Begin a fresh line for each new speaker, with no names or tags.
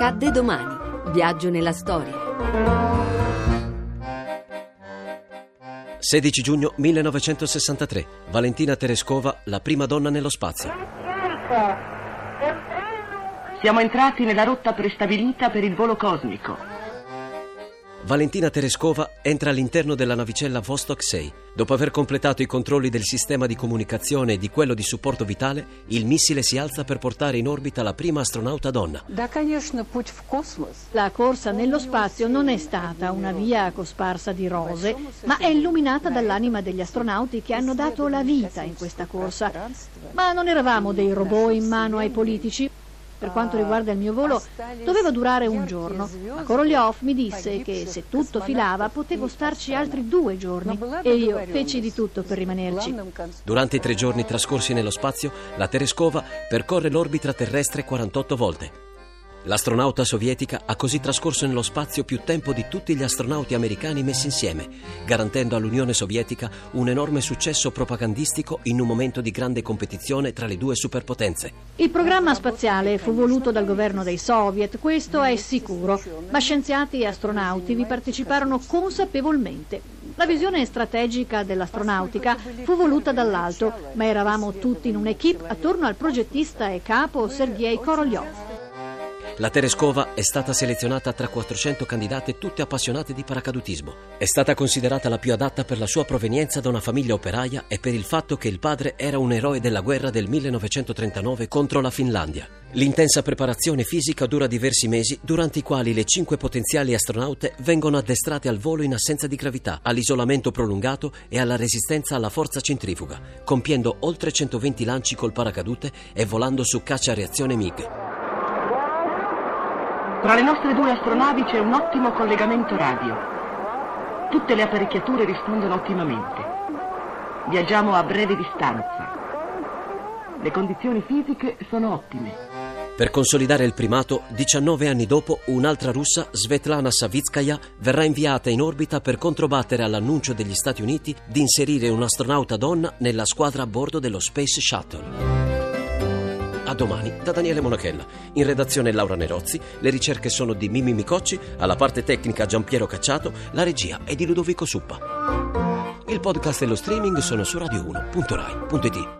Accadde domani. Viaggio nella storia.
16 giugno 1963. Valentina Tereskova, la prima donna nello spazio.
Siamo entrati nella rotta prestabilita per il volo cosmico.
Valentina Tereskova entra all'interno della navicella Vostok 6. Dopo aver completato i controlli del sistema di comunicazione e di quello di supporto vitale, il missile si alza per portare in orbita la prima astronauta donna.
La corsa nello spazio non è stata una via cosparsa di rose, ma è illuminata dall'anima degli astronauti che hanno dato la vita in questa corsa. Ma non eravamo dei robot in mano ai politici. Per quanto riguarda il mio volo, doveva durare un giorno, ma Korolev mi disse che se tutto filava potevo starci altri due giorni e io feci di tutto per rimanerci.
Durante i tre giorni trascorsi nello spazio, la Tereskova percorre l'orbita terrestre 48 volte. L'astronauta sovietica ha così trascorso nello spazio più tempo di tutti gli astronauti americani messi insieme, garantendo all'Unione Sovietica un enorme successo propagandistico in un momento di grande competizione tra le due superpotenze.
Il programma spaziale fu voluto dal governo dei soviet, questo è sicuro, ma scienziati e astronauti vi parteciparono consapevolmente. La visione strategica dell'astronautica fu voluta dall'alto, ma eravamo tutti in un'equipe attorno al progettista e capo Sergei Korolev.
La Tereskova è stata selezionata tra 400 candidate tutte appassionate di paracadutismo. È stata considerata la più adatta per la sua provenienza da una famiglia operaia e per il fatto che il padre era un eroe della guerra del 1939 contro la Finlandia. L'intensa preparazione fisica dura diversi mesi, durante i quali le cinque potenziali astronaute vengono addestrate al volo in assenza di gravità, all'isolamento prolungato e alla resistenza alla forza centrifuga, compiendo oltre 120 lanci col paracadute e volando su caccia reazione MiG.
Tra le nostre due astronavi c'è un ottimo collegamento radio. Tutte le apparecchiature rispondono ottimamente. Viaggiamo a breve distanza. Le condizioni fisiche sono ottime.
Per consolidare il primato, 19 anni dopo, un'altra russa, Svetlana Savitskaya, verrà inviata in orbita per controbattere all'annuncio degli Stati Uniti di inserire un'astronauta donna nella squadra a bordo dello Space Shuttle. Domani da Daniele Monachella. In redazione Laura Nerozzi, le ricerche sono di Mimi Micocci, alla parte tecnica Giampiero Cacciato, la regia è di Ludovico Suppa. Il podcast e lo streaming sono su radio1.rai.it.